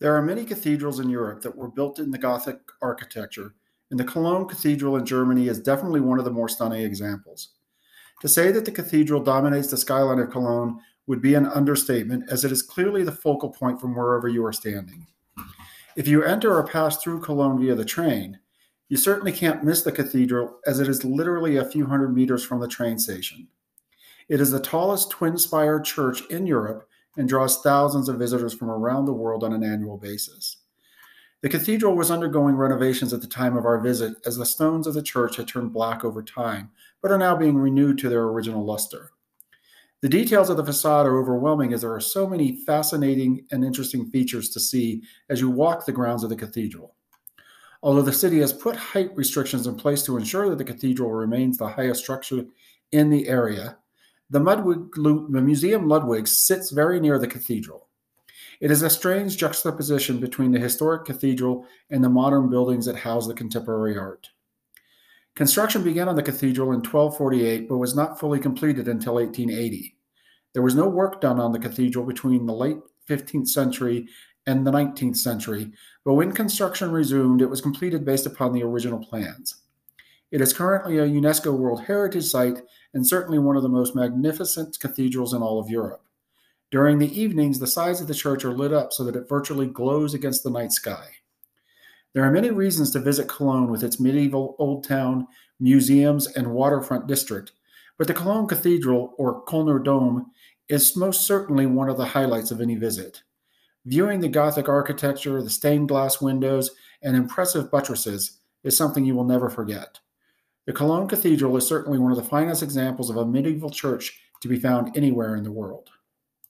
There are many cathedrals in Europe that were built in the Gothic architecture, and the Cologne Cathedral in Germany is definitely one of the more stunning examples. To say that the cathedral dominates the skyline of Cologne would be an understatement, as it is clearly the focal point from wherever you are standing. If you enter or pass through Cologne via the train, you certainly can't miss the cathedral, as it is literally a few hundred meters from the train station. It is the tallest twin spired church in Europe and draws thousands of visitors from around the world on an annual basis. The cathedral was undergoing renovations at the time of our visit, as the stones of the church had turned black over time, but are now being renewed to their original luster. The details of the facade are overwhelming as there are so many fascinating and interesting features to see as you walk the grounds of the cathedral. Although the city has put height restrictions in place to ensure that the cathedral remains the highest structure in the area, the, Museum Ludwig sits very near the cathedral. It is a strange juxtaposition between the historic cathedral and the modern buildings that house the contemporary art. Construction began on the cathedral in 1248 but was not fully completed until 1880. There was no work done on the cathedral between the late 15th century and the 19th century, but when construction resumed, it was completed based upon the original plans. It is currently a UNESCO World Heritage Site and certainly one of the most magnificent cathedrals in all of Europe. During the evenings, the sides of the church are lit up so that it virtually glows against the night sky. There are many reasons to visit Cologne with its medieval old town, museums, and waterfront district, but the Cologne Cathedral, or Kölner Dom, is most certainly one of the highlights of any visit. Viewing the Gothic architecture, the stained glass windows, and impressive buttresses is something you will never forget. The Cologne Cathedral is certainly one of the finest examples of a medieval church to be found anywhere in the world.